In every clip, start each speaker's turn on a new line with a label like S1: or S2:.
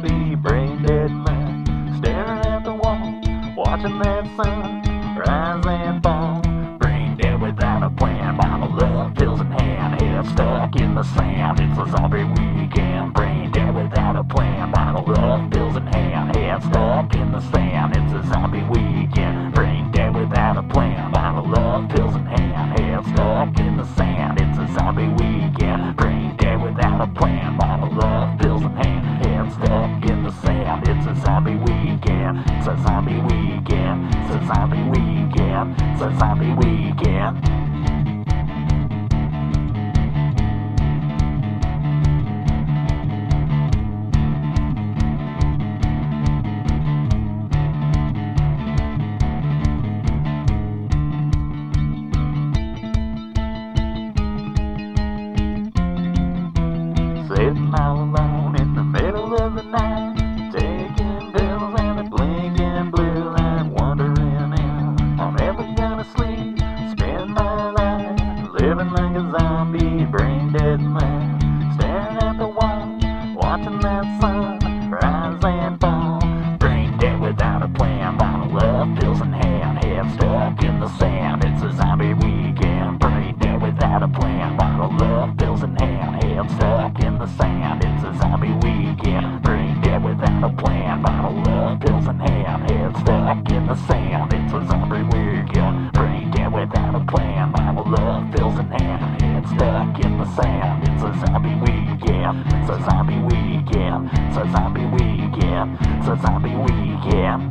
S1: zombie, brain dead man. Staring at the wall, watching that sun rise and fall. Brain dead without a plan, bottle of pills in hand, head stuck in the sand. It's a zombie It's a zombie weekend. It's a zombie weekend. It's a zombie weekend. It's a zombie weekend. Sitting all man, staring at the wall, watching that sun rise and fall. Brain dead without a plan, bottle of pills in hand, head stuck in the sand. It's a zombie weekend. Brain dead without a plan, bottle of pills in hand, head stuck in the sand. It's a zombie weekend. Brain dead without a plan, bottle of pills in hand, head stuck in the sand. It's a zombie weekend. Brain dead without a plan, a zombie weekend.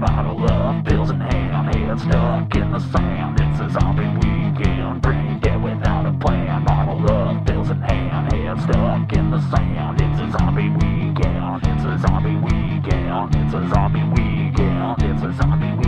S1: Bottle of pills in hand, head stuck in the sand. It's a zombie weekend. Brain dead without a plan, bottle of pills in hand, head stuck in the sand. It's a zombie weekend. It's a zombie weekend. It's a zombie weekend. It's a zombie